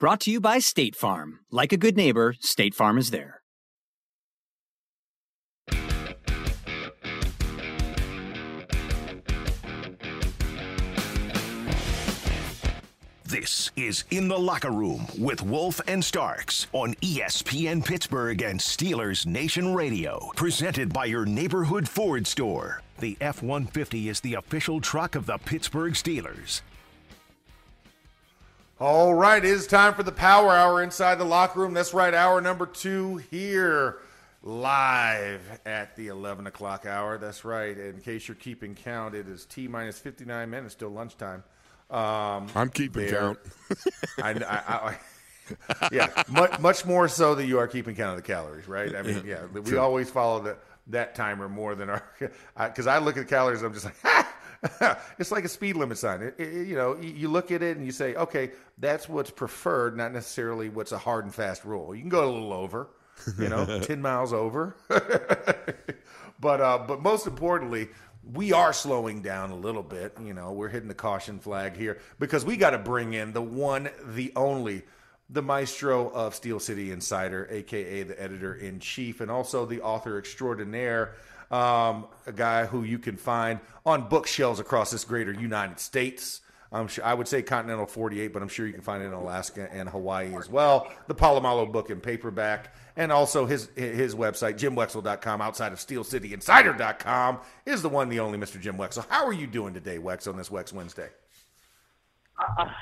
Brought to you by State Farm. Like a good neighbor, State Farm is there. This is In the Locker Room with Wolf and Starks on ESPN Pittsburgh and Steelers Nation Radio. Presented by your neighborhood Ford store. The F 150 is the official truck of the Pittsburgh Steelers. All right, it is time for the Power Hour inside the locker room. That's right, hour number two here, live at the 11 o'clock hour. That's right. In case you're keeping count, it is T minus 59 minutes, still lunchtime. Um, I'm keeping there. count. I, I, I, yeah, much, much more so that you are keeping count of the calories, right? I mean, yeah, we always follow the, that timer more than our, because I, look at the calories, I'm just like, ha! it's like a speed limit sign. It, it, you know, you look at it and you say, okay, that's what's preferred, not necessarily what's a hard and fast rule. You can go a little over, you know, ten miles over, but uh, but most importantly, we are slowing down a little bit. You know, we're hitting the caution flag here because we got to bring in the one, the only. The maestro of Steel City Insider, aka the editor in chief, and also the author extraordinaire um, a guy who you can find on bookshelves across this greater United States. I'm sure I would say Continental 48, but I'm sure you can find it in Alaska and Hawaii as well. The Polamalu book in paperback, and also his his website, JimWexell.com, outside of SteelCityInsider.com, is the one, the only Mr. Jim Wexell. How are you doing today, Wex, on this Wex Wednesday?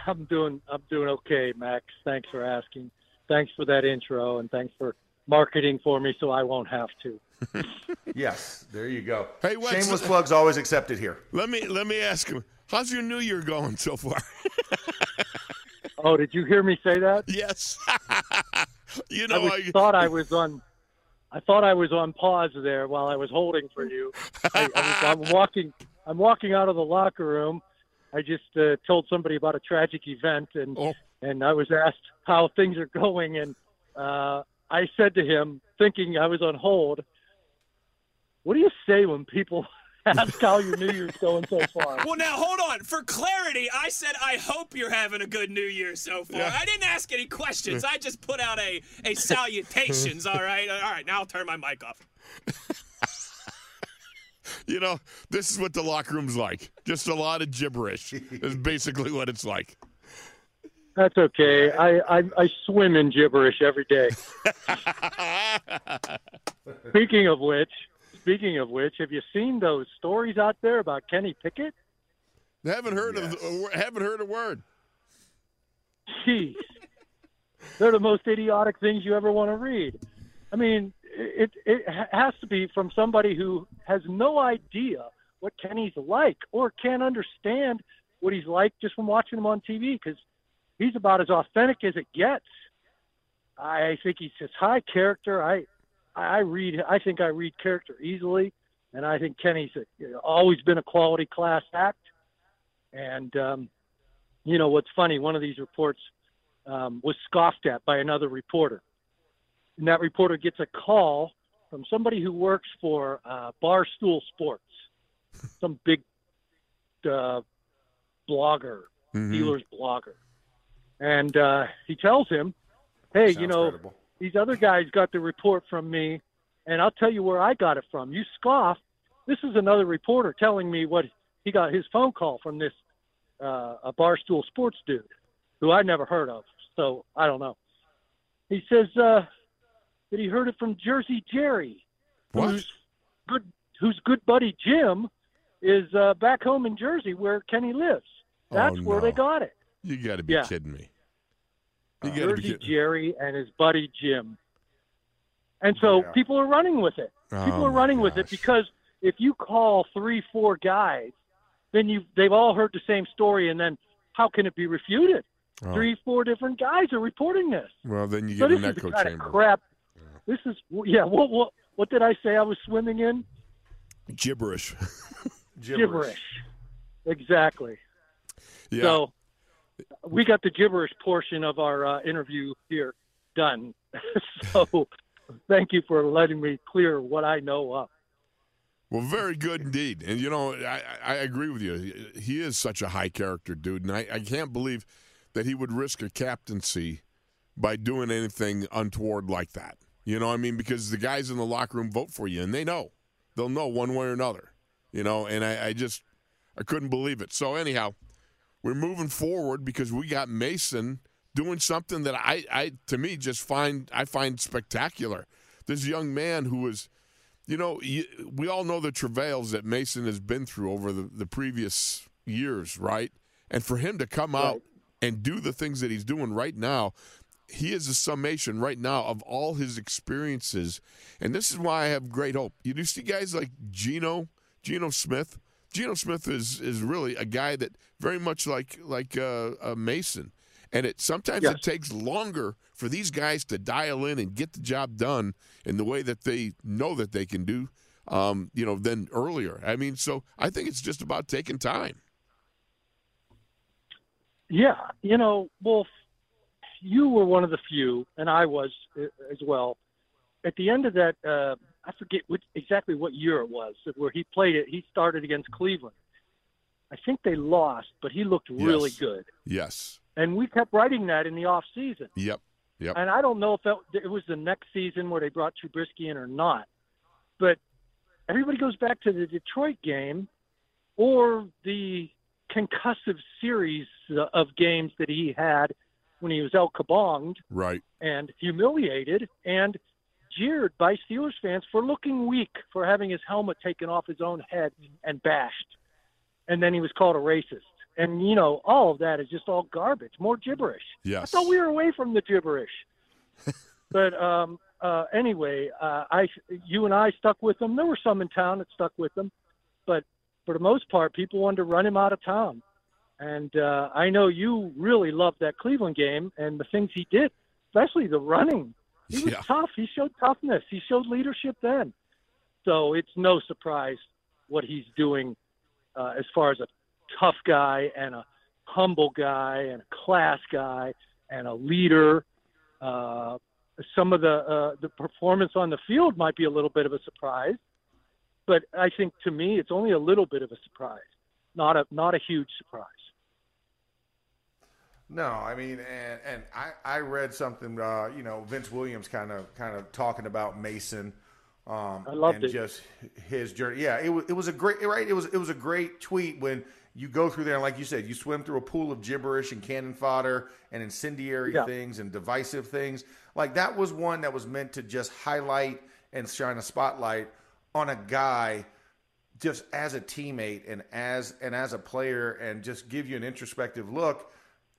I'm doing I'm doing okay, Max. Thanks for asking. Thanks for that intro, and thanks for marketing for me, so I won't have to. yes, there you go. Hey, shameless plugs always accepted here. Let me let me ask him. How's your New Year going so far? oh, did you hear me say that? Yes. you know, I, was, I thought I was on. I thought I was on pause there while I was holding for you. I, am walking. I'm walking out of the locker room. I just uh, told somebody about a tragic event, and oh. and I was asked how things are going, and uh, I said to him, thinking I was on hold, what do you say when people ask how your New Year's going so far? Well, now hold on. For clarity, I said I hope you're having a good New Year so far. Yeah. I didn't ask any questions. I just put out a a salutations. all right, all right. Now I'll turn my mic off. you know, this is what the locker room's like. Just a lot of gibberish. is basically what it's like. That's okay. I, I, I swim in gibberish every day. Speaking of which, Speaking of which, have you seen those stories out there about Kenny Pickett? Haven't heard yes. of uh, haven't heard a word. Jeez, they're the most idiotic things you ever want to read. I mean, it it has to be from somebody who has no idea what Kenny's like or can't understand what he's like just from watching him on TV because he's about as authentic as it gets. I think he's just high character. I I read. I think I read character easily, and I think Kenny's a, you know, always been a quality class act. And um, you know what's funny? One of these reports um, was scoffed at by another reporter, and that reporter gets a call from somebody who works for uh, Barstool Sports, some big uh, blogger, mm-hmm. dealer's blogger, and uh, he tells him, "Hey, Sounds you know." Credible these other guys got the report from me, and I'll tell you where I got it from. You scoff. This is another reporter telling me what he got his phone call from this uh, a barstool sports dude who I never heard of. So I don't know. He says uh, that he heard it from Jersey Jerry, what? who's good, whose good buddy Jim is uh, back home in Jersey where Kenny lives. That's oh, no. where they got it. You got to be yeah. kidding me. Jersey Jerry and his buddy Jim. And so yeah. people are running with it. People oh are running with it because if you call three, four guys, then you they've all heard the same story, and then how can it be refuted? Oh. Three, four different guys are reporting this. Well, then you So get this an is the echo kind chamber. of crap. This is yeah. What what what did I say? I was swimming in Gibberish. gibberish. Exactly. yeah. So we got the gibberish portion of our uh, interview here done. so thank you for letting me clear what I know up. Well, very good indeed. And, you know, I, I agree with you. He is such a high character dude. And I, I can't believe that he would risk a captaincy by doing anything untoward like that. You know, I mean, because the guys in the locker room vote for you and they know. They'll know one way or another. You know, and I, I just, I couldn't believe it. So, anyhow, we're moving forward because we got Mason doing something that I, I to me, just find, I find spectacular. This young man who was you know, you, we all know the travails that Mason has been through over the, the previous years, right? And for him to come out and do the things that he's doing right now, he is a summation right now of all his experiences. And this is why I have great hope. You do see guys like Geno, Geno Smith. Geno Smith is is really a guy that very much like like uh, uh, Mason. And it sometimes Yes. it takes longer for these guys to dial in and get the job done in the way that they know that they can do, um, you know, than earlier. I mean, so I think it's just about taking time. Yeah, you know, Wolf, you were one of the few, and I was uh, as well. At the end of that, uh, I forget which, exactly what year it was where he played it. He started against Cleveland. I think they lost, but he looked really Yes. good. Yes. And we kept writing that in the off season. Yep. Yep. And I don't know if that, it was the next season where they brought Trubisky in or not. But everybody goes back to the Detroit game or the concussive series of games that he had when he was El Kabonged Right. and humiliated and jeered by Steelers fans for looking weak, for having his helmet taken off his own head and bashed. And then he was called a racist. And, you know, all of that is just all garbage, more gibberish. I thought we were away from the gibberish. but um, uh, anyway, uh, I, you and I stuck with him. There were some in town that stuck with him, but for the most part, people wanted to run him out of town. And uh, I know you really loved that Cleveland game and the things he did, especially the running. He was Yeah. tough. He showed toughness. He showed leadership then. So it's no surprise what he's doing uh, as far as a tough guy and a humble guy and a class guy and a leader. Uh, some of the uh, the performance on the field might be a little bit of a surprise, but I think to me it's only a little bit of a surprise, not a not a huge surprise. No, I mean, and and I, I read something, uh, you know, Vince Williams kind of kind of talking about Mason, um, I loved and it. just his journey. Yeah, it was it was a great right. It was it was a great tweet when you go through there and like you said, you swim through a pool of gibberish and cannon fodder and incendiary Yeah. things and divisive things. Like that was one that was meant to just highlight and shine a spotlight on a guy just as a teammate and as and as a player and just give you an introspective look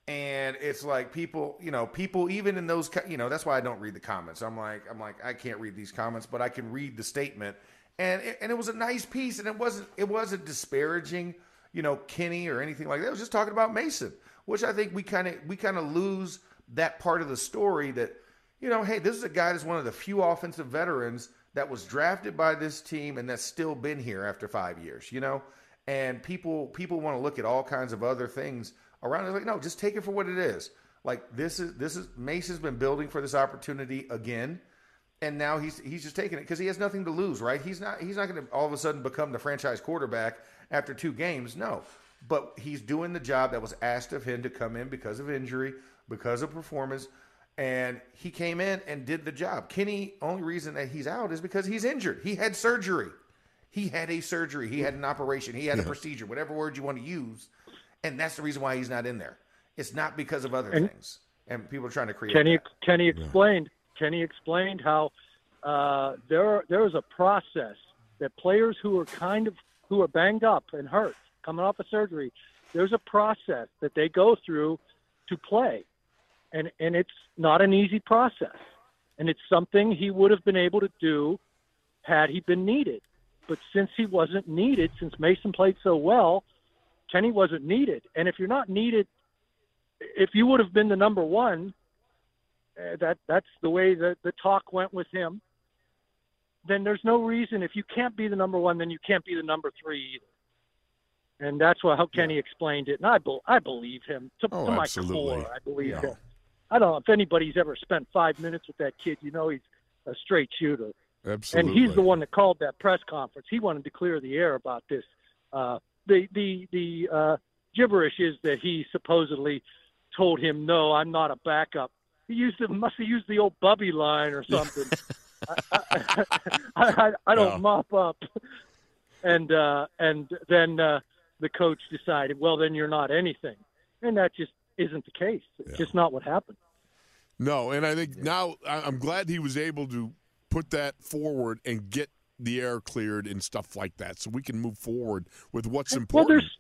and it's like people you know people even in those you know that's why i don't read the comments. I'm like i'm like i can't read these comments but i can read the statement. And it, and it was a nice piece and it wasn't it wasn't disparaging you know kenny or anything like that. It was just talking about mason which i think we kind of we kind of lose that part of the story that you know hey this is a guy that's one of the few offensive veterans that was drafted by this team and that's still been here after five years you know? And people people want to look at all kinds of other things around. It like no just take it for what it is. Like this is this is mace has been building for this opportunity again and now he's he's just taking it because he has nothing to lose right? He's not he's not going to all of a sudden become the franchise quarterback after two games no. But he's doing the job that was asked of him to come in because of injury because of performance and he came in and did the job. Kenny only reason that he's out is because he's injured. He had surgery. He had a surgery. He had an operation. He had a procedure whatever word you want to use and that's the reason why he's not in there. It's not because of other And- things. And people are trying to create. Kenny that. Kenny explained Kenny explained how uh, there there is a process that players who are kind of who are banged up and hurt coming off of surgery, there's a process that they go through to play, and and it's not an easy process, and it's something he would have been able to do had he been needed, but since he wasn't needed, since Mason played so well, Kenny wasn't needed, and if you're not needed if you would have been the number one, uh, that that's the way that the talk went with him. Then there's no reason if you can't be the number one, then you can't be the number three either. And that's what how Kenny explained it, and I be, I believe him to, Oh, to my absolutely. core. I believe Yeah. him. I don't know if anybody's ever spent five minutes with that kid. You know he's a straight shooter. Absolutely. And he's the one that called that press conference. He wanted to clear the air about this. Uh, the the the uh, gibberish is that he supposedly told him, "No, I'm not a backup." He used the must have used the old Bubby line or something. I, I, I, I don't Yeah. mop up. And uh, and then uh, the coach decided, well, then you're not anything, and that just isn't the case. It's Yeah. just not what happened. No, and I think now I'm glad he was able to put that forward and get the air cleared and stuff like that, so we can move forward with what's important. Well, there's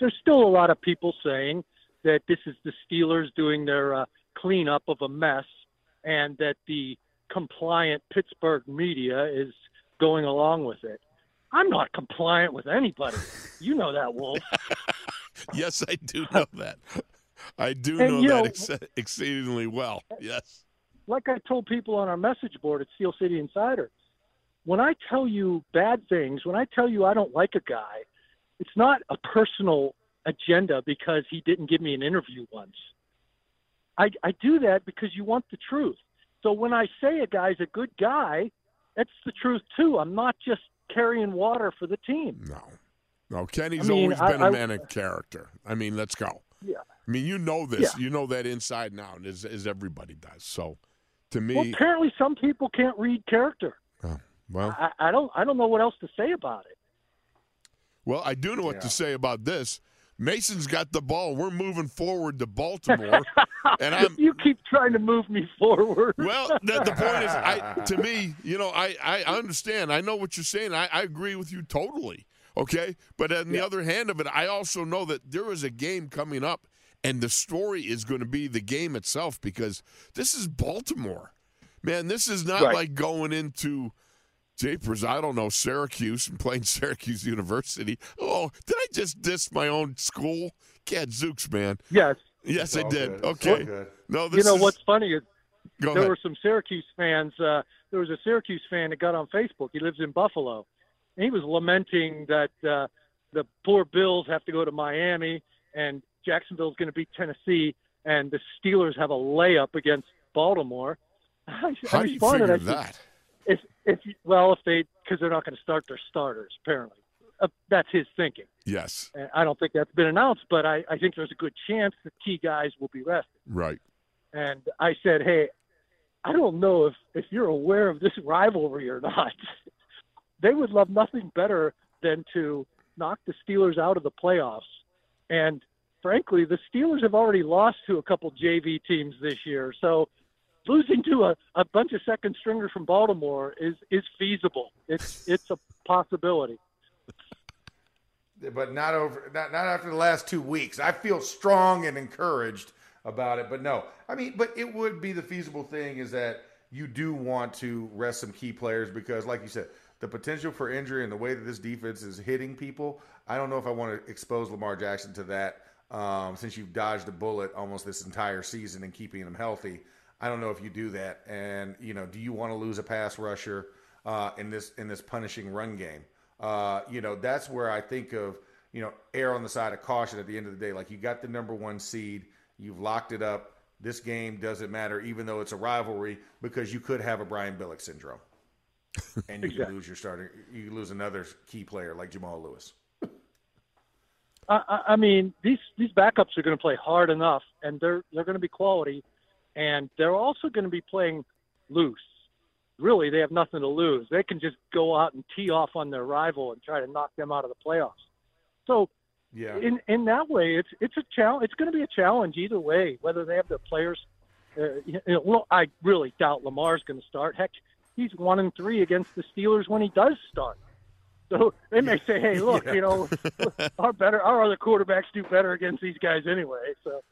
there's still a lot of people saying that this is the Steelers doing their uh, cleanup of a mess, and that the compliant Pittsburgh media is going along with it. I'm not compliant with anybody. You know that, Wolf. yes, I do know that. I do And, know that know- ex- exceedingly well. Yes. like I told people on our message board at Steel City Insider, when I tell you bad things, when I tell you I don't like a guy, it's not a personal agenda because he didn't give me an interview once. I, I do that because you want the truth. So when I say a guy's a good guy, that's the truth too. I'm not just carrying water for the team. No. No, Kenny's I mean, always I- been a man of character. I mean, let's go. Yeah. I mean, you know this. Yeah. You know that inside and out, as, as everybody does. So, to me, Well, apparently some people can't read character. oh, well, I, I don't I don't know what else to say about it. well, I do know what Yeah. to say about this. Mason's got the ball. We're moving forward to Baltimore, and I'm you keep trying to move me forward. Well, the, the point is, I, to me, you know, I, I understand. I know what you're saying. I, I agree with you totally. Okay. But on the other hand of it, I also know that there is a game coming up, and the story is going to be the game itself because this is Baltimore. Man, this is not Right. like going into. Japers, I don't know, Syracuse and playing Syracuse University. Oh, did I just diss my own school? Gadzooks, man. yes. Yes, I did. good. Okay. No, this You know is, what's funny is Go there ahead. were some Syracuse fans. Uh, there was a Syracuse fan that got on Facebook. He lives in Buffalo, and he was lamenting that uh, the poor Bills have to go to Miami, and Jacksonville's going to beat Tennessee, and the Steelers have a layup against Baltimore. I, How I do you figure I said, that? If you- well, if they because they're not going to start their starters apparently. Uh, that's his thinking. Yes, And I don't think that's been announced, but I, I think there's a good chance that key guys will be rested. right. And I said, hey, I don't know if, if you're aware of this rivalry or not. they would love nothing better than to knock the Steelers out of the playoffs. And frankly, the Steelers have already lost to a couple JV teams this year. So losing to a, a bunch of second stringers from Baltimore is, is feasible. It's, it's a possibility. but not over not, not after the last two weeks i feel strong and encouraged about it but no i mean but it would be the feasible thing is that you do want to rest some key players because like you said the potential for injury and the way that this defense is hitting people i don't know if i want to expose lamar jackson to that um, since you've dodged a bullet almost this entire season and keeping him healthy i don't know if you do that and you know do you want to lose a pass rusher uh, in this in this punishing run game uh, you know, that's where I think of, you know, err on the side of caution at the end of the day. Like you got the number one seed, you've locked it up. This game doesn't matter, even though it's a rivalry, because you could have a Brian Billick syndrome, and you Exactly. lose your starter. You lose another key player like Jamal Lewis. I, I- I mean, these these backups are going to play hard enough, and they're they're going to be quality, and they're also going to be playing loose. Really, they have nothing to lose. They can just go out and tee off on their rival and try to knock them out of the playoffs. So, Yeah, in in that way, it's it's a challenge. It's going to be a challenge either way, whether they have the players. Uh, you know, well, I really doubt Lamar's going to start. Heck, he's one and three against the Steelers when he does start. So they may say, "Hey, look, you know, our better, our other quarterbacks do better against these guys anyway." So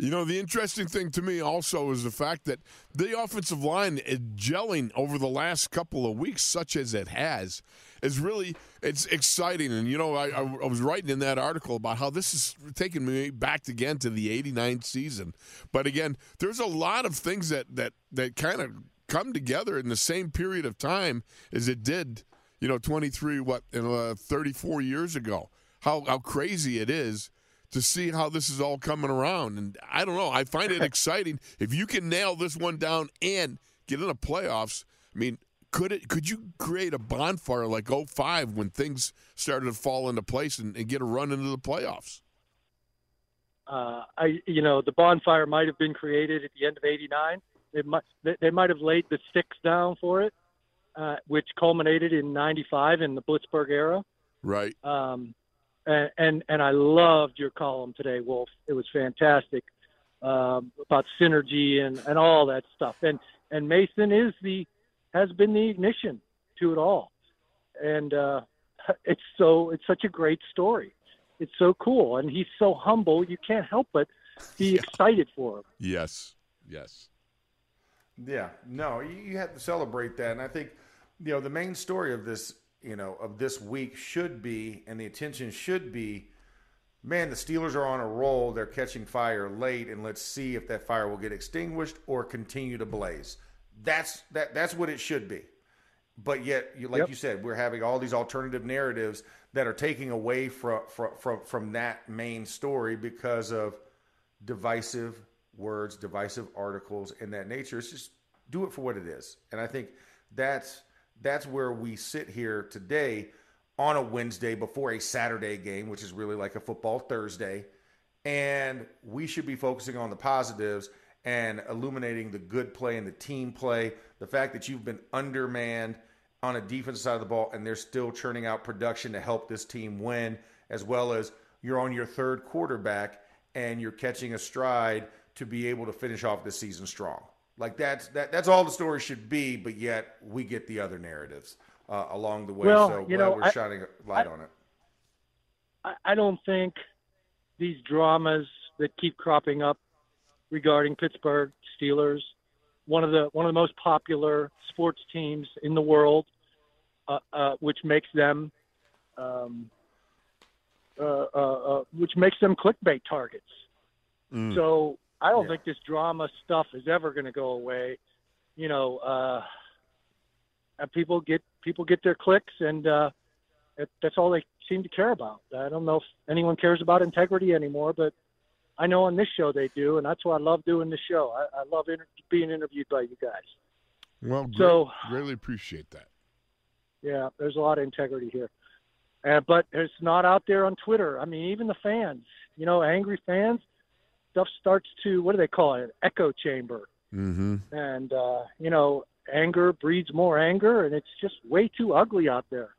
You know, the interesting thing to me also is the fact that the offensive line is gelling over the last couple of weeks, such as it has, is really it's exciting. And you know, I, I was writing in that article about how this is taking me back again to the '89 season. But again, there's a lot of things that that that kind of come together in the same period of time as it did. You know, 23 what uh, 34 years ago. How how crazy it is to see how this is all coming around. And I don't know. I find it exciting. If you can nail this one down and get in the playoffs, I mean, could it could you create a bonfire like 05 when things started to fall into place and, and get a run into the playoffs? Uh, I, you know, the bonfire might have been created at the end of '89. They might, they might have laid the sticks down for it, uh, which culminated in '95 in the Blitzburgh era. Right. Um, and, and and I loved your column today, Wolf. It was fantastic um, about synergy and, and all that stuff. And and Mason is the has been the ignition to it all, and uh, it's so it's such a great story. It's so cool, and he's so humble. You can't help but be excited for him. Yes, yes, yeah. No, you have to celebrate that, and I think you know the main story of this you know, of this week should be, and the attention should be, man, the Steelers are on a roll. They're catching fire late, and let's see if that fire will get extinguished or continue to blaze. That's that. That's what it should be. But yet, you, like Yep. you said, we're having all these alternative narratives that are taking away from from from, from that main story because of divisive words, divisive articles, and that nature. It's just do it for what it is, and I think that's that's where we sit here today on a Wednesday before a Saturday game, which is really like a football Thursday, and we should be focusing on the positives and illuminating the good play and the team play. The fact that you've been undermanned on a defensive side of the ball and they're still churning out production to help this team win, as well as you're on your third quarterback and you're catching a stride to be able to finish off the season strong. Like that's that that's all the story should be, but yet we get the other narratives uh, along the way. Well, so you know, we're I- shining a light I- on it. I, don't think these dramas that keep cropping up regarding Pittsburgh Steelers, one of the one of the most popular sports teams in the world, uh, uh, which makes them, um, uh, uh, uh, which makes them clickbait targets. Mm. So I don't Yeah. think this drama stuff is ever going to go away. You know, uh, and people get people get their clicks, and uh, that, that's all they seem to care about. I don't know if anyone cares about integrity anymore, but I know on this show they do, and that's why I love doing this show. I, I love inter- being interviewed by you guys. Well, great, So- greatly appreciate that. Yeah, there's a lot of integrity here. Uh, but it's not out there on Twitter. I mean, even the fans, you know, angry fans, stuff starts to, what do they call it? An echo chamber. Mm-hmm. And, uh, you know, anger breeds more anger, and it's just way too ugly out there.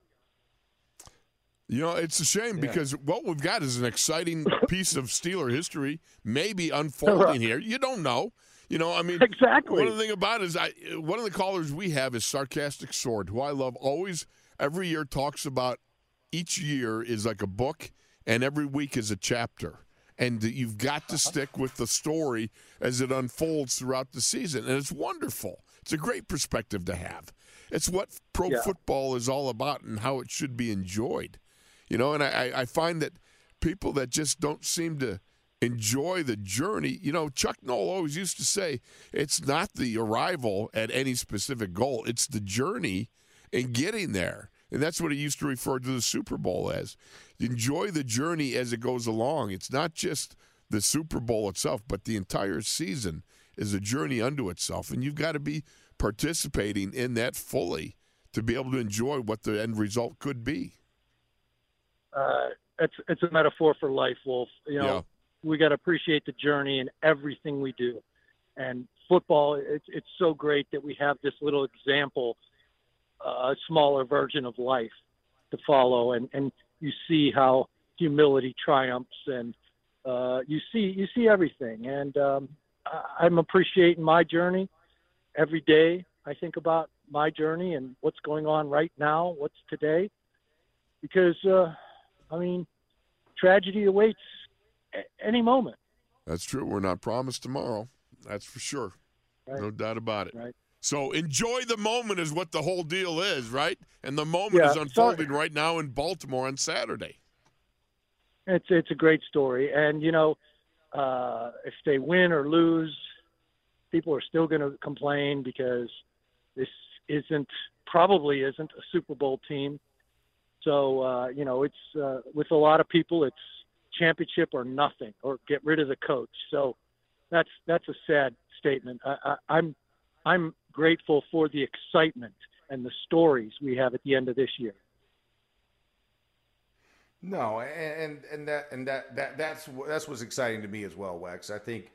You know, it's a shame Yeah. because what we've got is an exciting piece of Steeler history, maybe unfolding here. You don't know. You know, I mean, Exactly. One of the thing about it is, I one of the callers we have is sarcastic sword, who I love. Always, every year talks about each year is like a book, and every week is a chapter, and you've got to uh-huh. stick with the story as it unfolds throughout the season, and it's wonderful. It's a great perspective to have. It's what pro Yeah. football is all about, and how it should be enjoyed. You know, and I, I find that people that just don't seem to enjoy the journey. You know, Chuck Noll always used to say it's not the arrival at any specific goal, it's the journey in getting there. And that's what he used to refer to the Super Bowl as. Enjoy the journey as it goes along. It's not just the Super Bowl itself, but the entire season is a journey unto itself. And you've got to be participating in that fully to be able to enjoy what the end result could be. uh, it's it's a metaphor for life, Wolf. You know, Yeah. we got to appreciate the journey in everything we do. And football, it's it's so great that we have this little example, a smaller version of life to follow, and and you see how humility triumphs, and uh, you see you see everything. And um, I'm appreciating my journey every day. I think about my journey and what's going on right now, what's today, because uh, I mean, tragedy awaits a- any moment. That's true. We're not promised tomorrow. That's for sure. Right. No doubt about it. Right. So enjoy the moment is what the whole deal is, right? And the moment Yeah, is so- unfolding right now in Baltimore on Saturday. It's it's a great story, and you know, uh, if they win or lose, people are still going to complain because this isn't probably isn't a Super Bowl team. So uh, you know, it's uh, with a lot of people, it's championship or nothing, or get rid of the coach. So that's that's a sad statement. I, I, I'm I'm grateful for the excitement and the stories we have at the end of this year. No, and and that and that that that's that's what's exciting to me as well, Wex. I think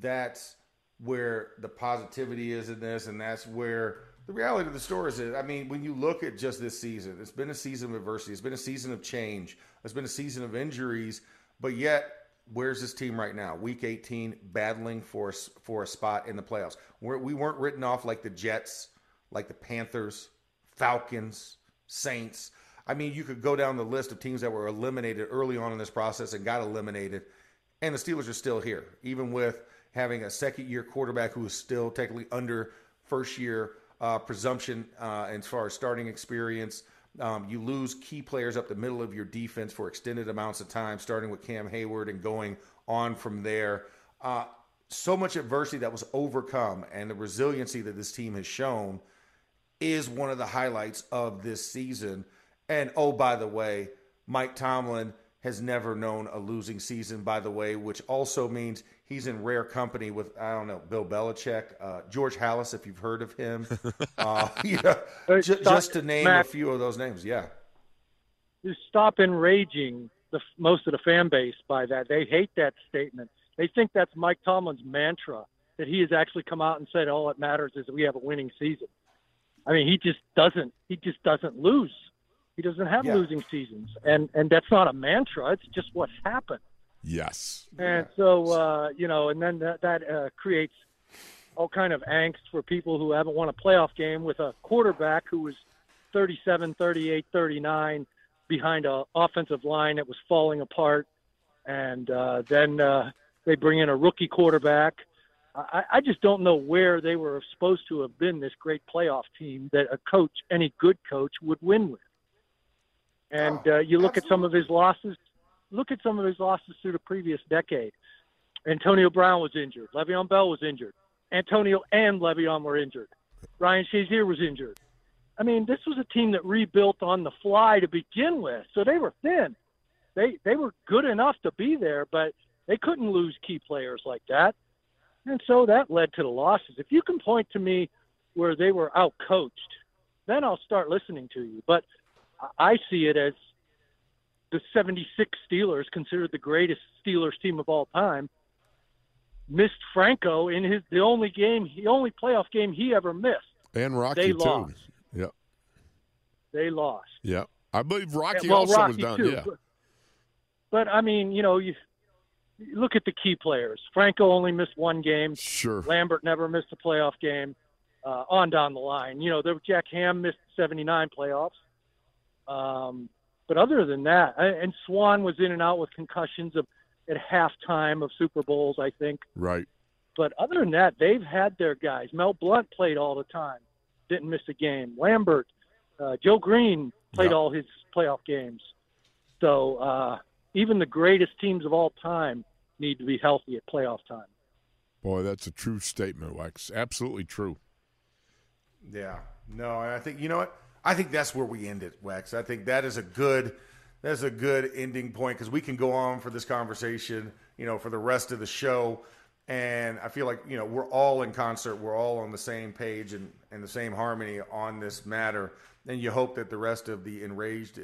that's where the positivity is in this, and that's where the reality of the story is. I mean, when you look at just this season, it's been a season of adversity. It's been a season of change. It's been a season of injuries, but yet. Where's this team right now? Week 18, battling for for a spot in the playoffs. We're, we weren't written off like the Jets, like the Panthers, Falcons, Saints. I mean, you could go down the list of teams that were eliminated early on in this process and got eliminated, and the Steelers are still here, even with having a second year quarterback who is still technically under first year uh, presumption uh, as far as starting experience. Um, you lose key players up the middle of your defense for extended amounts of time, starting with Cam Heyward and going on from there. Uh, so much adversity that was overcome, and the resiliency that this team has shown is one of the highlights of this season. And oh, by the way, Mike Tomlin has never known a losing season, by the way, which also means he's in rare company with, I don't know, Bill Belichick, uh, George Halas, if you've heard of him. uh, yeah, Hey, just to name Matt. a few of those names. Yeah. Just stop enraging the most of the fan base by that. They hate that statement. They think that's Mike Tomlin's mantra that he has actually come out and said all that matters is we have a winning season. I mean, he just doesn't. He just doesn't lose. He doesn't have Yeah. losing seasons, and and that's not a mantra. It's just what's happened. Yes. And so, uh, you know, and then that, that uh, creates all kind of angst for people who haven't won a playoff game with a quarterback who was 37, 38, 39 behind an offensive line that was falling apart. And uh, then uh, they bring in a rookie quarterback. I, I just don't know where they were supposed to have been this great playoff team that a coach, any good coach, would win with. And Oh, uh, you look at some of his losses. Look at some of his losses through the previous decade. Antonio Brown was injured. Le'Veon Bell was injured. Antonio and Le'Veon were injured. Ryan Shazier was injured. I mean, this was a team that rebuilt on the fly to begin with, so they were thin. They they were good enough to be there, but they couldn't lose key players like that, and so that led to the losses. If you can point to me where they were outcoached, then I'll start listening to you. But I see it as the 76 Steelers, considered the greatest Steelers team of all time, missed Franco in his the only game, the only playoff game he ever missed. And Rocky They too. lost. Yep. They lost. Yep. I believe Rocky well, also Rocky was done. too. Yeah. But, but I mean, you know, you, you look at the key players. Franco only missed one game. Sure. Lambert never missed a playoff game. Uh, on down the line, you know, there Jack Ham missed 79 playoffs. Um, but other than that, I- and Swann was in and out with concussions of, at halftime of Super Bowls, I think. Right. But other than that, they've had their guys. Mel Blount played all the time, didn't miss a game. Lambert, uh, Joe Greene played Yeah. all his playoff games. So uh, even the greatest teams of all time need to be healthy at playoff time. Boy, that's a true statement, Wax. Absolutely true. Yeah. No, I think you know what? I think that's where we end it, Wax. I think that is a good that's a good ending point because we can go on for this conversation, you know, for the rest of the show. And I feel like, you know, we're all in concert, we're all on the same page and, and the same harmony on this matter. And you hope that the rest of the enraged,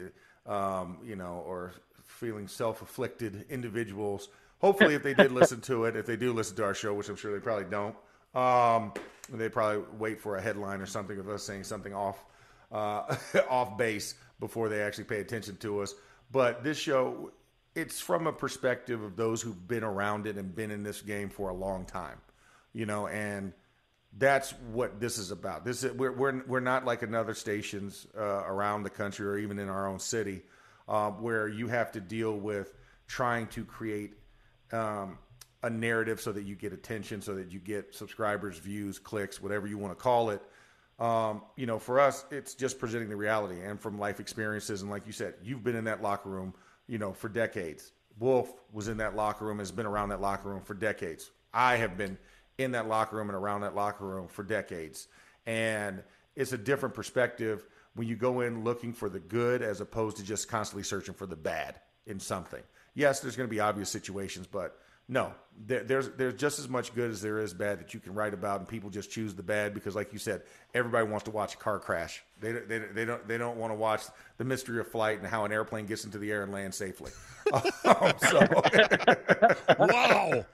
um, you know, or feeling self afflicted individuals, hopefully, if they did listen to it, if they do listen to our show, which I'm sure they probably don't, um, they probably wait for a headline or something of us saying something off uh, off base before they actually pay attention to us. But this show, it's from a perspective of those who've been around it and been in this game for a long time, you know, and that's what this is about. This is, we're we're we're not like another stations uh, around the country or even in our own city, uh, where you have to deal with trying to create um, a narrative so that you get attention, so that you get subscribers, views, clicks, whatever you want to call it. Um, you know, for us, it's just presenting the reality and from life experiences. And like you said, you've been in that locker room, you know, for decades. Wolf was in that locker room, has been around that locker room for decades. I have been in that locker room and around that locker room for decades. And it's a different perspective when you go in looking for the good as opposed to just constantly searching for the bad in something. Yes, there's going to be obvious situations, but no, there, there's there's just as much good as there is bad that you can write about, and people just choose the bad because, like you said, everybody wants to watch a car crash. They they, they don't they don't want to watch the mystery of flight and how an airplane gets into the air and lands safely. um, so, wow.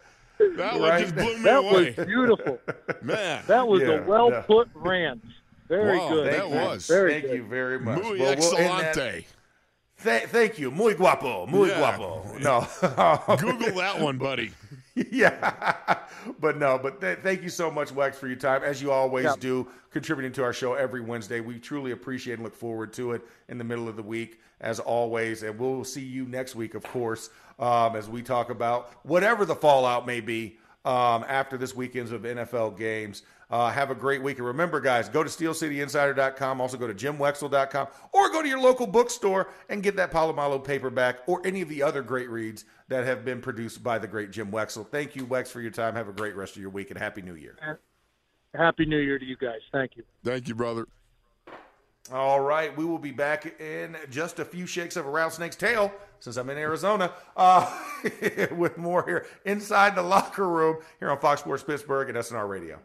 That one just blew me that away. was beautiful. Man. That was Yeah, a well put rant. Very Wow, good. that was. very thank good. you very much. Muy Well, we'll end that- excelente. Th- thank you, muy guapo, muy Yeah. guapo. No, Google that one, buddy. yeah, but no, but th- thank you so much, Wex, for your time, as you always Yeah. do, contributing to our show every Wednesday. We truly appreciate and look forward to it in the middle of the week, as always. And we'll see you next week, of course, um, as we talk about whatever the fallout may be um, after this weekend's of NFL games. Uh, have a great week. And remember, guys, go to SteelCityInsider.com. Also go to JimWexell.com or go to your local bookstore and get that Polamalu paperback or any of the other great reads that have been produced by the great Jim Wexell. Thank you, Wex, for your time. Have a great rest of your week and Happy New Year. Happy New Year to you guys. Thank you. Thank you, brother. All right, we will be back in just a few shakes of a rattlesnake's tail since I'm in Arizona uh, with more here inside the locker room here on Fox Sports Pittsburgh and SNR Radio.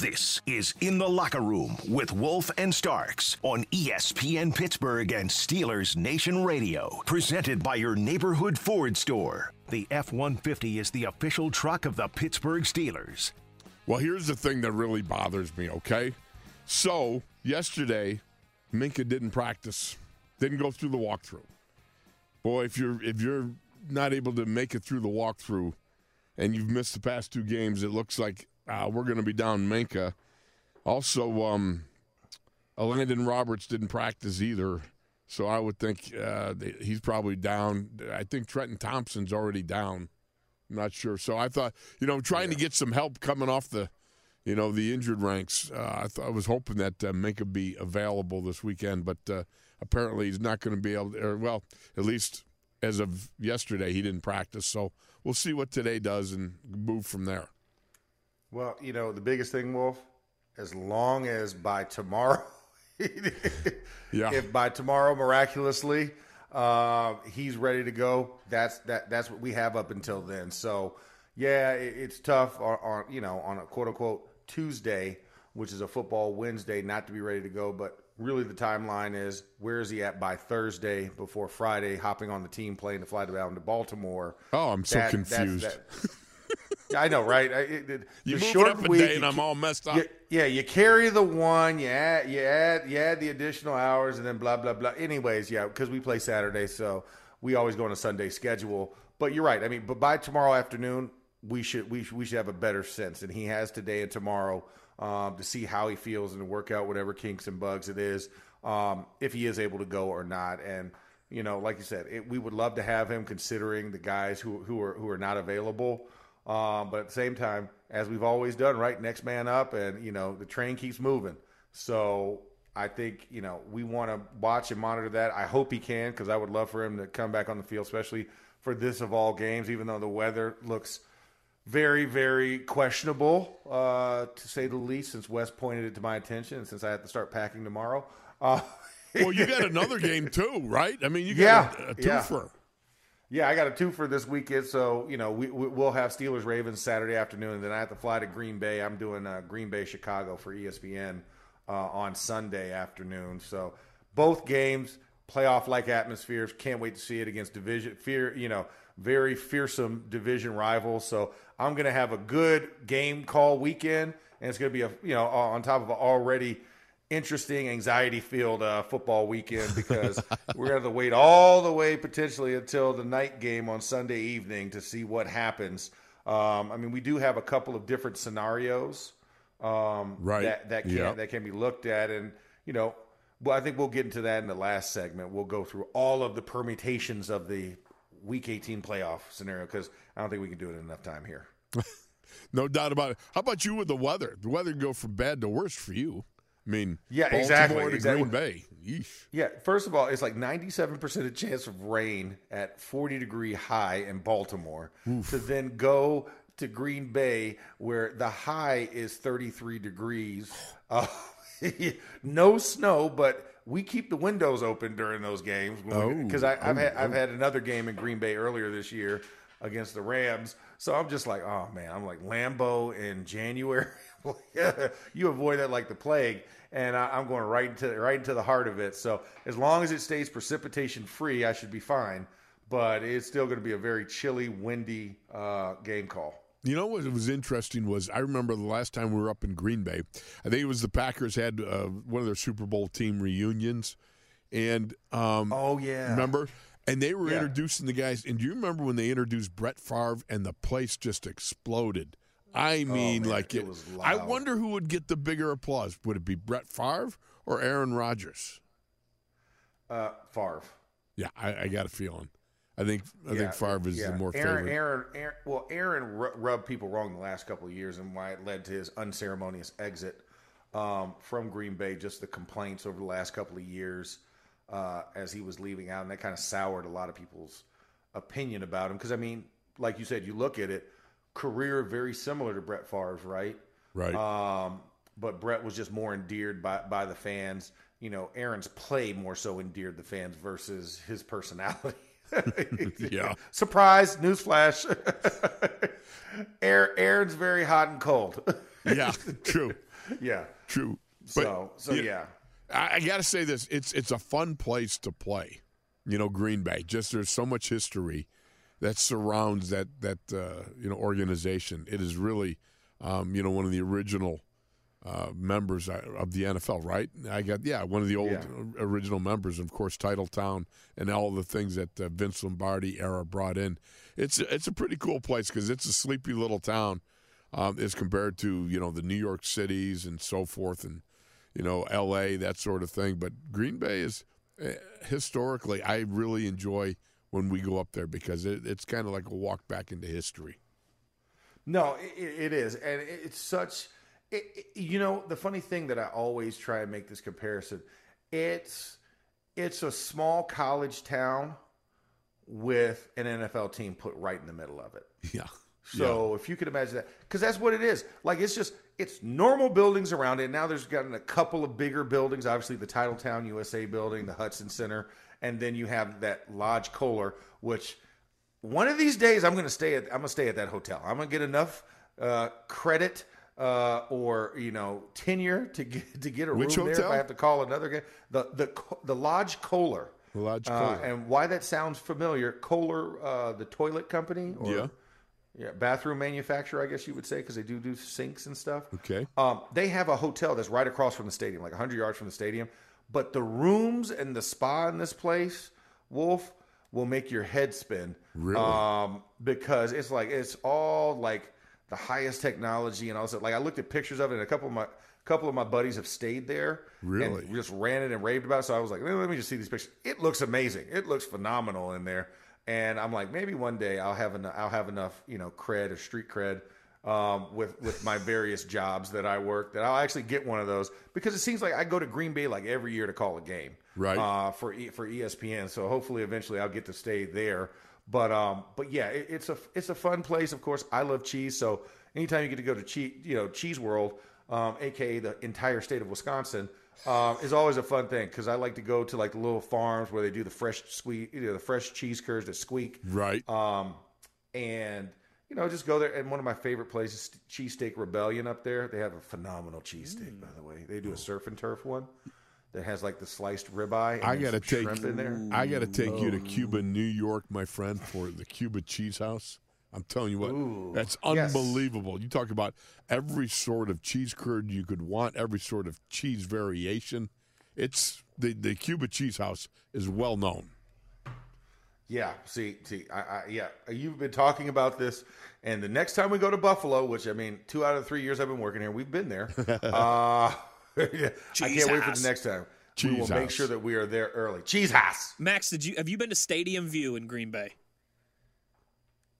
This is In the Locker Room with Wolf and Starks on ESPN Pittsburgh and Steelers Nation Radio. Presented by your neighborhood Ford store. The F 150 is the official truck of the Pittsburgh Steelers. Well, here's the thing that really bothers me, okay? So, yesterday, Minkah didn't practice, didn't go through the walkthrough. Boy, if you're if you're not able to make it through the walkthrough and you've missed the past two games, it looks like uh, we're going to be down Minkah. Also, um, Landon Roberts didn't practice either, so I would think uh, he's probably down. I think Trenton Thompson's already down. I'm not sure. So I thought, you know, trying to get some help coming off the, you know, the injured ranks. Uh, I, th- I was hoping that uh, Minkah be available this weekend, but uh, apparently he's not going to be able. To, or well, at least as of yesterday, he didn't practice. So we'll see what today does and move from there. Well, you know, the biggest thing, Wolf, as long as by tomorrow, Yeah. if by tomorrow miraculously uh, he's ready to go, that's that that's what we have up until then. So, yeah, it, it's tough on, on you know on a quote unquote Tuesday, which is a football Wednesday, not to be ready to go. But really, the timeline is where is he at by Thursday before Friday, hopping on the team plane to fly down to Baltimore. Oh, I'm so That- confused. I know, right? I, it, it, You move it short up a week, day, you and I'm all messed up. you- yeah, you carry the one, you add, you add, you add the additional hours, and then blah blah blah. Anyways, yeah, because we play Saturday, so we always go on a Sunday schedule. But you're right. I mean, but by tomorrow afternoon, we should we should, we should have a better sense, and he has today and tomorrow um, to see how he feels and to work out whatever kinks and bugs it is, um, if he is able to go or not. And you know, like you said, it, we would love to have him, considering the guys who who are who are not available. Um, but at the same time, as we've always done, right? Next man up, and you know the train keeps moving. So I think you know we want to watch and monitor that. I hope he can because I would love for him to come back on the field, especially for this of all games. Even though the weather looks very, very questionable uh, to say the least, since Wes pointed it to my attention, and since I have to start packing tomorrow. Uh, well, you got another game too, right? I mean, you got Yeah, a, a twofer. Yeah, I got a two for this weekend. So you know, we, we we'll have Steelers Ravens Saturday afternoon, and then I have to fly to Green Bay. I'm doing uh, Green Bay Chicago for ESPN uh, on Sunday afternoon. So both games, playoff like atmospheres. Can't wait to see it against division fear. You know, very fearsome division rivals. So I'm gonna have a good game call weekend, and it's gonna be a you know on top of an already interesting, anxiety filled uh, football weekend because we're going to have to wait all the way potentially until the night game on Sunday evening to see what happens. Um, I mean, we do have a couple of different scenarios um, Right. that that can Yep. that can be looked at, and you know, well, I think we'll get into that in the last segment. We'll go through all of the permutations of the Week 18 playoff scenario because I don't think we can do it in enough time here. no doubt about it. How about you with the weather? The weather can go from bad to worse for you. I mean, yeah, Baltimore exactly. To exactly. Green Bay. Yeesh. Yeah, first of all, it's like 97% of chance of rain at 40 degree high in Baltimore Oof. to then go to Green Bay where the high is 33 degrees. Uh, no snow, but we keep the windows open during those games because oh, I've oh, had I've oh. had another game in Green Bay earlier this year against the Rams. So I'm just like, oh man, I'm like Lambeau in January. you avoid that like the plague, and I, am going right into right into the heart of it. So as long as it stays precipitation free, I should be fine. But it's still going to be a very chilly, windy uh, game call. You know what was interesting was I remember the last time we were up in Green Bay. I think it was the Packers had uh, one of their Super Bowl team reunions, and um, oh yeah, remember? And they were yeah. introducing the guys. And do you remember when they introduced Brett Favre and the place just exploded? I oh, mean, oh, like it. it I wonder who would get the bigger applause. Would it be Brett Favre or Aaron Rodgers? Uh, Favre. Yeah, I, I got a feeling. I think I yeah, think Favre is yeah. the more Aaron, favorite. Aaron, Aaron, well, Aaron rubbed people wrong the last couple of years, and why it led to his unceremonious exit um, from Green Bay. Just the complaints over the last couple of years uh, as he was leaving out, and that kind of soured a lot of people's opinion about him. Because I mean, like you said, you look at it, career very similar to Brett Favre's, right? Right. Um, but Brett was just more endeared by by the fans. You know, Aaron's play more so endeared the fans versus his personality. yeah. Surprise! Newsflash. Air Aaron's very hot and cold. yeah. True. Yeah. True. But, so so yeah. yeah. I, I got to say this: it's it's a fun place to play. You know, Green Bay. Just there's so much history that surrounds that that uh, you know organization. It is really, um, you know, one of the original uh, members of the NFL, right? I got yeah, one of the old yeah. original members, of course, Titletown, and all the things that uh, Vince Lombardi era brought in. It's it's a pretty cool place because it's a sleepy little town um, as compared to you know the New York cities and so forth, and you know L.A. that sort of thing. But Green Bay is uh, historically, I really enjoy when we go up there because it, it's kind of like a walk back into history. No, it, it is, and it's such it, you know, the funny thing that I always try and make this comparison, it's it's a small college town with an NFL team put right in the middle of it. Yeah. So yeah. if you could imagine that, because that's what it is. Like it's just it's normal buildings around it. Now there's gotten a couple of bigger buildings. Obviously the Titletown USA building, the Hudson Center, and then you have that Lodge Kohler, which one of these days I'm going to stay at. I'm going to stay at that hotel. I'm going to get enough uh, credit uh, or you know tenure to get to get a Which room hotel? there. If I have to call another guy, the the the Lodge Kohler. Lodge uh, Kohler. Uh, and why that sounds familiar? Kohler, uh, the toilet company. Or, yeah. Yeah, bathroom manufacturer, I guess you would say, because they do do sinks and stuff. Okay. Um, they have a hotel that's right across from the stadium, like 100 yards from the stadium. But the rooms and the spa in this place, Wolf, will make your head spin. Really? Um, because it's like it's all like the highest technology and all that. Like I looked at pictures of it, and a couple of my couple of my buddies have stayed there. Really? And just ran it and raved about it. So I was like, let me just see these pictures. It looks amazing. It looks phenomenal in there. And I'm like, maybe one day I'll have enough. I'll have enough, you know, cred or street cred um, with with my various jobs that I work that I'll actually get one of those because it seems like I go to Green Bay like every year to call a game, right? Uh, for for ESPN. So hopefully, eventually, I'll get to stay there. But um, but yeah, it, it's a it's a fun place. Of course, I love cheese, so anytime you get to go to cheese, you know, Cheese World, um, aka the entire state of Wisconsin, um, is always a fun thing because I like to go to like the little farms where they do the fresh squeak, you know, the fresh cheese curds that squeak, right? Um, and you know, just go there. And one of my favorite places, Cheesesteak Rebellion up there. They have a phenomenal cheesesteak, mm. by the way. They do a surf and turf one that has like the sliced ribeye. I gotta take in there. I gotta take you to Cuba, New York, my friend, for the Cuba Cheese House. I'm telling you what, Ooh, that's unbelievable. Yes. You talk about every sort of cheese curd you could want, every sort of cheese variation. It's the the Cuba Cheese House is well known. Yeah, see, see, I, I, yeah, you've been talking about this, and the next time we go to Buffalo, which I mean, two out of three years I've been working here, we've been there. uh, yeah, I can't wait for the next time. we will Cheese make sure that we are there early. Cheese House. Max, did you have you been to Stadium View in Green Bay?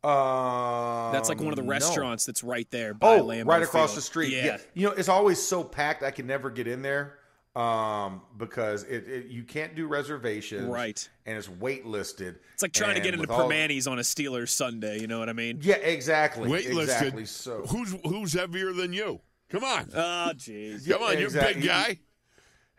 Um, That's like one of the no. restaurants that's right there by Oh, Lambeau right across Field. the street. Yeah. Yeah. You know, it's always so packed. I can never get in there um, because it, it you can't do reservations. Right. And it's waitlisted. It's like trying to get into with all- Primanti's on a Steelers Sunday. You know what I mean? Yeah, exactly. Waitlisted. Exactly. So Who's who's heavier than you? Come on. Oh, jeez. Come on, you're a big guy.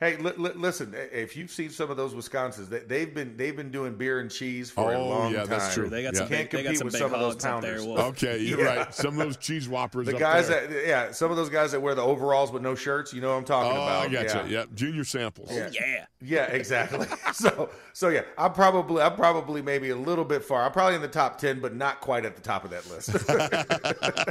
Hey, li- li- listen. If you've seen some of those Wisconsins, they, they've been they've been doing beer and cheese for a Oh, long yeah, time. that's true. They got Yeah. some Can't big, they got compete some with some of those hogs up there. pounders. Okay, you're Yeah. right. Some of those cheese whoppers. The up guys there. that yeah, some of those guys that wear the overalls with no shirts. You know what I'm talking Oh, about? I got yeah. you. Yeah, junior samples. Oh, yeah. Yeah. Yeah, exactly. so, so yeah, I'm probably, I'm probably maybe a little bit far. I'm probably in the top ten, but not quite at the top of that list.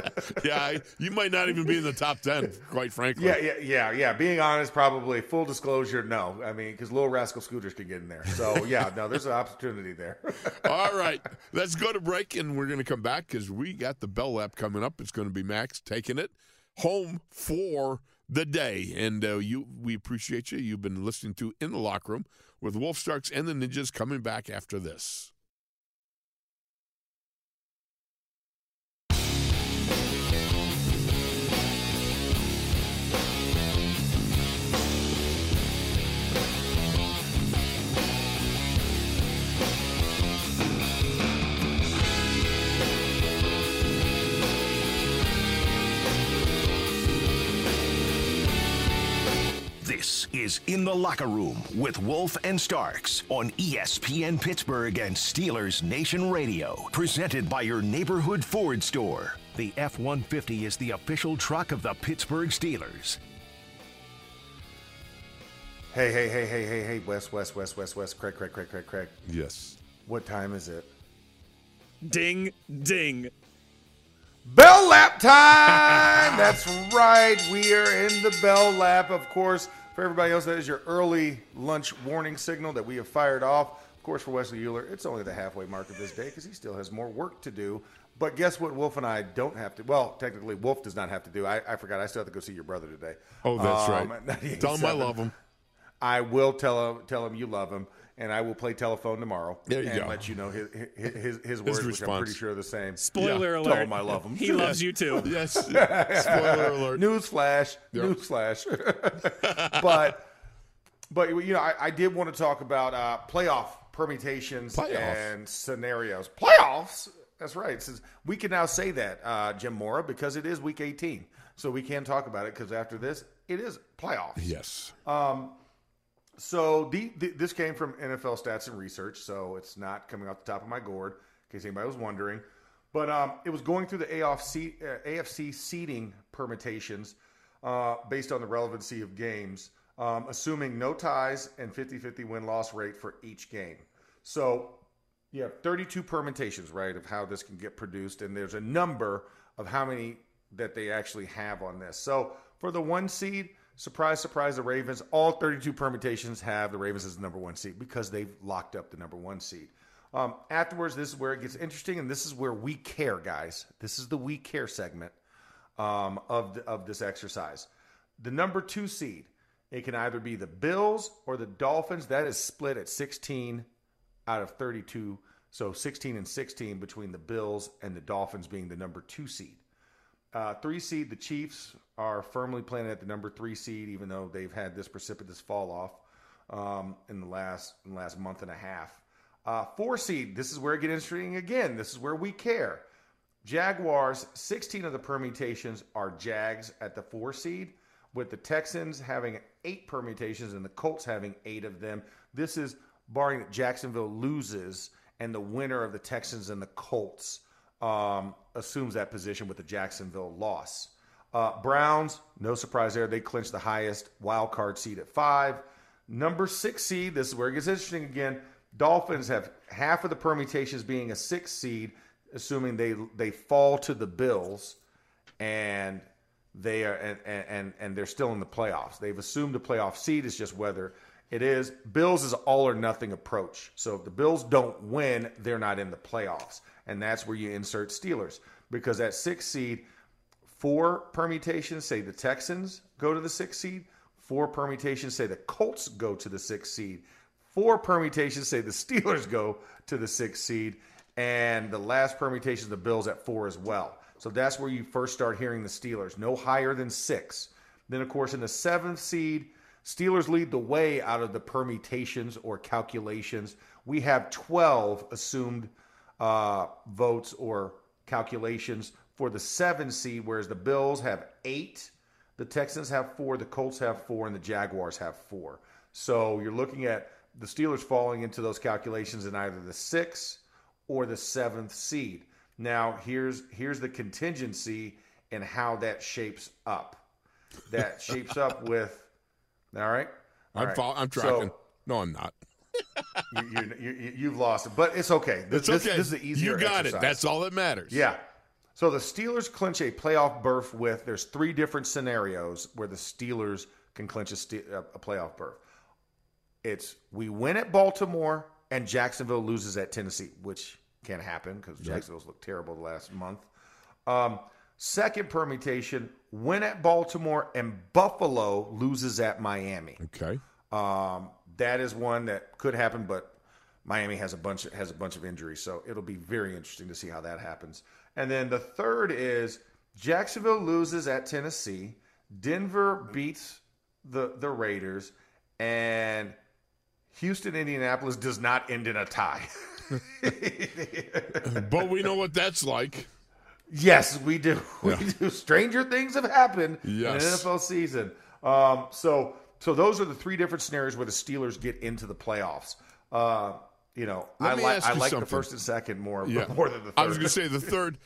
yeah, I- you might not even be in the top ten, quite frankly. yeah, yeah, yeah, yeah. Being honest, probably full disclosure, no. I mean, because little rascal scooters can get in there. So yeah, no, there's an opportunity there. All right, let's go to break, and we're going to come back because we got the Bell Lap coming up. It's going to be Max taking it home for the day, and uh, you, we appreciate you. You've been listening to in the locker room with Wolf Starks and the Ninjas coming back after this. This is In the Locker Room with Wolf and Starks on ESPN Pittsburgh and Steelers Nation Radio. Presented by your neighborhood Ford store. The F 150 is the official truck of the Pittsburgh Steelers. hey, hey, hey, hey, hey, hey, West, West, West, West, West, Craig, Craig, Craig, Craig, Craig. Yes. What time is it? Ding, ding. Bell lap time! That's right. We are in the bell lap. Of course, for everybody else, that is your early lunch warning signal that we have fired off. Of course, for Wesley Euler, it's only the halfway mark of this day because he still has more work to do. But guess what? Wolf and I don't have to. Well, technically, Wolf does not have to do. I, I forgot. I still have to go see your brother today. Oh, that's Um, right. at 98.7. Tell him I love him. I will tell him tell him you love him, and I will play telephone tomorrow There you and go. let you know his his, his, his words, which I'm pretty sure are the same. Spoiler Tell alert. him I love him. He loves you too. Yes. Spoiler alert. Newsflash. Yep. Newsflash. but but you know, I, I did want to talk about uh, playoff permutations Playoff. and scenarios. Playoffs. That's right. Since we can now say that, uh, Jim Mora, because it is Week 18, so we can talk about it. Because after this, it is playoffs. Yes. So the, the, this came from NFL Stats and Research, so it's not coming off the top of my gourd, in case anybody was wondering. But um, it was going through the AFC, uh, AFC seeding permutations uh, based on the relevancy of games, um, assuming no ties and 50-50 win-loss rate for each game. So you have 32 permutations, right, of how this can get produced, and there's a number of how many that they actually have on this. So for the one seed, surprise, surprise, the Ravens, all 32 permutations have the Ravens as the number one seed because they've locked up the number one seed. Um, afterwards, this is where it gets interesting, and this is where we care, guys. This is the we care segment um, of the, of this exercise. The number two seed, it can either be the Bills or the Dolphins. That is split at 16 out of 32. So 16 and 16 between the Bills and the Dolphins being the number two seed. Uh, three seed, the Chiefs are firmly planted at the number three seed, even though they've had this precipitous fall off um, in the last in the last month and a half. Uh, four seed, this is where it gets interesting again. This is where we care. Jaguars, 16 of the permutations are Jags at the four seed, with the Texans having eight permutations and the Colts having eight of them. This is barring that Jacksonville loses and the winner of the Texans and the Colts um, assumes that position with the Jacksonville loss. Uh, Browns, no surprise there. They clinched the highest wild card seed at five. Number six seed, this is where it gets interesting again. Dolphins have half of the permutations being a six seed, assuming they they fall to the Bills, and they are and and and they're still in the playoffs. They've assumed a playoff seed. It's just whether it is. Bills is all or nothing approach. So if the Bills don't win, they're not in the playoffs, and that's where you insert Steelers because at six seed, four permutations say the Texans go to the six seed. Four permutations say the Colts go to the six seed. Four permutations say the Steelers go to the six seed. And the last permutation, the Bills at four as well. So that's where you first start hearing the Steelers. No higher than six. Then, of course, in the seventh seed, Steelers lead the way out of the permutations or calculations. We have 12 assumed uh, votes or calculations for the seven seed, whereas the Bills have eight, the Texans have four, the Colts have four, and the Jaguars have four. So you're looking at the Steelers falling into those calculations in either the sixth or the seventh seed. Now here's here's the contingency and how that shapes up. That shapes up with all right. All I'm, right. I'm So- tracking. no, I'm not. you, you've lost it, but it's okay. This, It's okay. this is the easier you got exercise. it. That's all that matters. Yeah. So the Steelers clinch a playoff berth with there's three different scenarios where the Steelers can clinch a, a a playoff berth. It's we win at Baltimore and Jacksonville loses at Tennessee, which can happen because Jacksonville's looked terrible the last month. Um, second permutation: win at Baltimore and Buffalo loses at Miami. Okay. Um, that is one that could happen, but Miami has a bunch has a bunch of injuries, so it'll be very interesting to see how that happens. And then the third is Jacksonville loses at Tennessee, Denver beats the the Raiders, and Houston Indianapolis does not end in a tie. but we know what that's like. Yes, we do. We Yeah. do. Stranger things have happened in an NFL season. Um, so, so those are the three different scenarios where the Steelers get into the playoffs. Uh, you know, Let I like I like the first and second more Yeah. more than the third. I was going to say the third.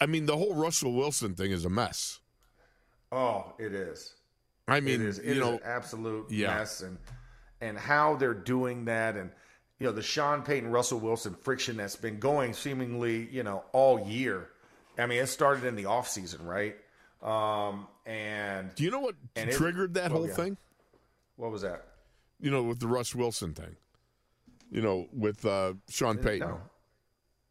I mean, the whole Russell Wilson thing is a mess. oh, it is. I mean, it is. It you is know, an absolute yeah. mess, and and how they're doing that, and you know the Sean Payton Russell Wilson friction that's been going seemingly you know all year. I mean, it started in the off season, right? Um, and do you know what and it- triggered that whole yeah. thing? what was that? You know, with the Russ Wilson thing. You know, with uh, Sean Payton. No,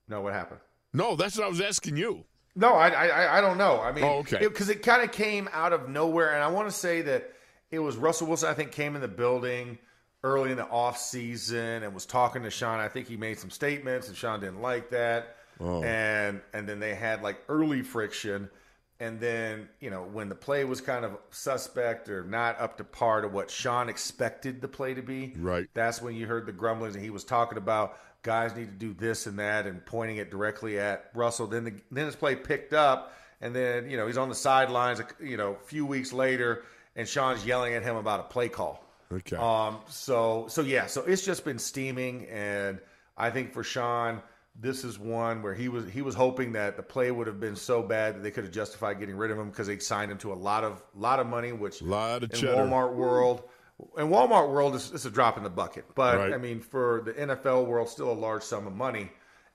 no, what happened? No, that's what I was asking you. No, I, I, I don't know. I mean, Oh, okay. because it, kind of came out of nowhere, and I want to say that it was Russell Wilson. I think came in the building early in the off season and was talking to Sean. I think he made some statements, and Sean didn't like that. Oh. And and then they had like early friction, and then you know when the play was kind of suspect or not up to par to what Sean expected the play to be. Right. That's when you heard the grumblings, and he was talking about guys need to do this and that, and pointing it directly at Russell. Then the, then his play picked up, and then you know he's on the sidelines. You know, a few weeks later, and Sean's yelling at him about a play call. Okay. Um. So so yeah. So it's just been steaming, and I think for Sean, this is one where he was he was hoping that the play would have been so bad that they could have justified getting rid of him because they signed him to a lot of lot of money, which a Lot of in cheddar. Walmart world. In Walmart world, it's, it's a drop in the bucket, but Right. I mean, for the NFL world, still a large sum of money,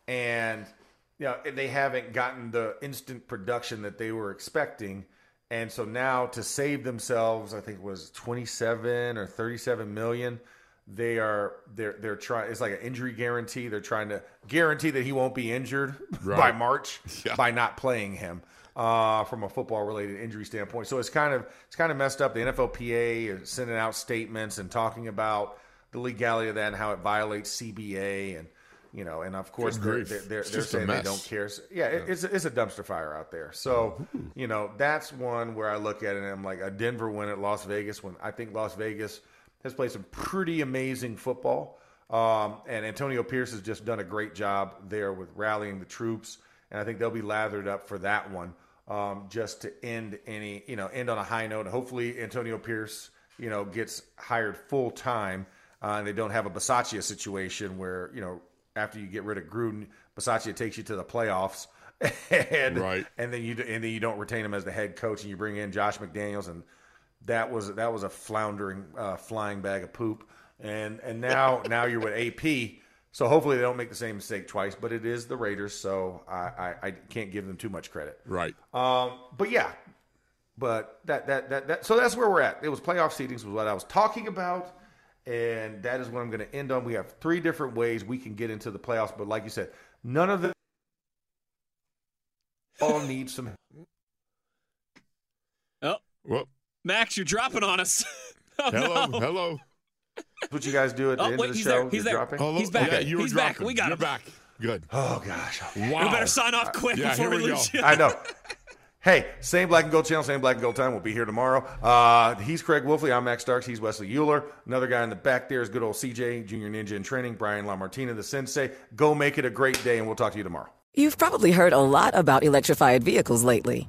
and you know they haven't gotten the instant production that they were expecting, and so now to save themselves, I think it was twenty seven or thirty seven million. They are they're they're trying. It's like an injury guarantee. They're trying to guarantee that he won't be injured by March Yeah. by not playing him uh, from a football related injury standpoint. So it's kind of it's kind of messed up. The NFLPA is sending out statements and talking about the legality of that and how it violates CBA and you know and of course they're they're, they're, they're saying they don't care. So, yeah, it, it's it's a dumpster fire out there. So you know that's one where I look at it and I'm like a Denver win at Las Vegas when I think Las Vegas has played some pretty amazing football. Um, and Antonio Pierce has just done a great job there with rallying the troops, and I think they'll be lathered up for that one, um, just to end any, you know, end on a high note. Hopefully, Antonio Pierce, you know, gets hired full time, uh, and they don't have a Bisaccia situation where, you know, after you get rid of Gruden, Bisaccia takes you to the playoffs, and Right. and then you and then you don't retain him as the head coach, and you bring in Josh McDaniels and that was that was a floundering uh, flying bag of poop. And and now now you're with AP so hopefully they don't make the same mistake twice but it is the Raiders so I, I, I can't give them too much credit. Right. um, but yeah but that, that that that so that's where we're at. It was playoff seedings was what I was talking about and that is what I'm going to end on. We have three different ways we can get into the playoffs but like you said none of them all need some Oh, Well, Max, you're dropping on us. hello, hello. That's what you guys do at the Oh, end wait, of the he's show. there. He's You're there. dropping. hello. He's back. Yeah, you were He's back. dropping. We got You're him. back. Good. Oh gosh. Wow. We better sign off quick Yeah, before we we lose go. you. I know. Hey, same black and gold channel, same black and gold time. We'll be here tomorrow. Uh, he's Craig Wolfley. I'm Max Starks. He's Wesley Euler. Another guy in the back there is good old CJ, Junior Ninja in training. Brian LaMartina, the sensei. Go make it a great day, and we'll talk to you tomorrow. You've probably heard a lot about electrified vehicles lately.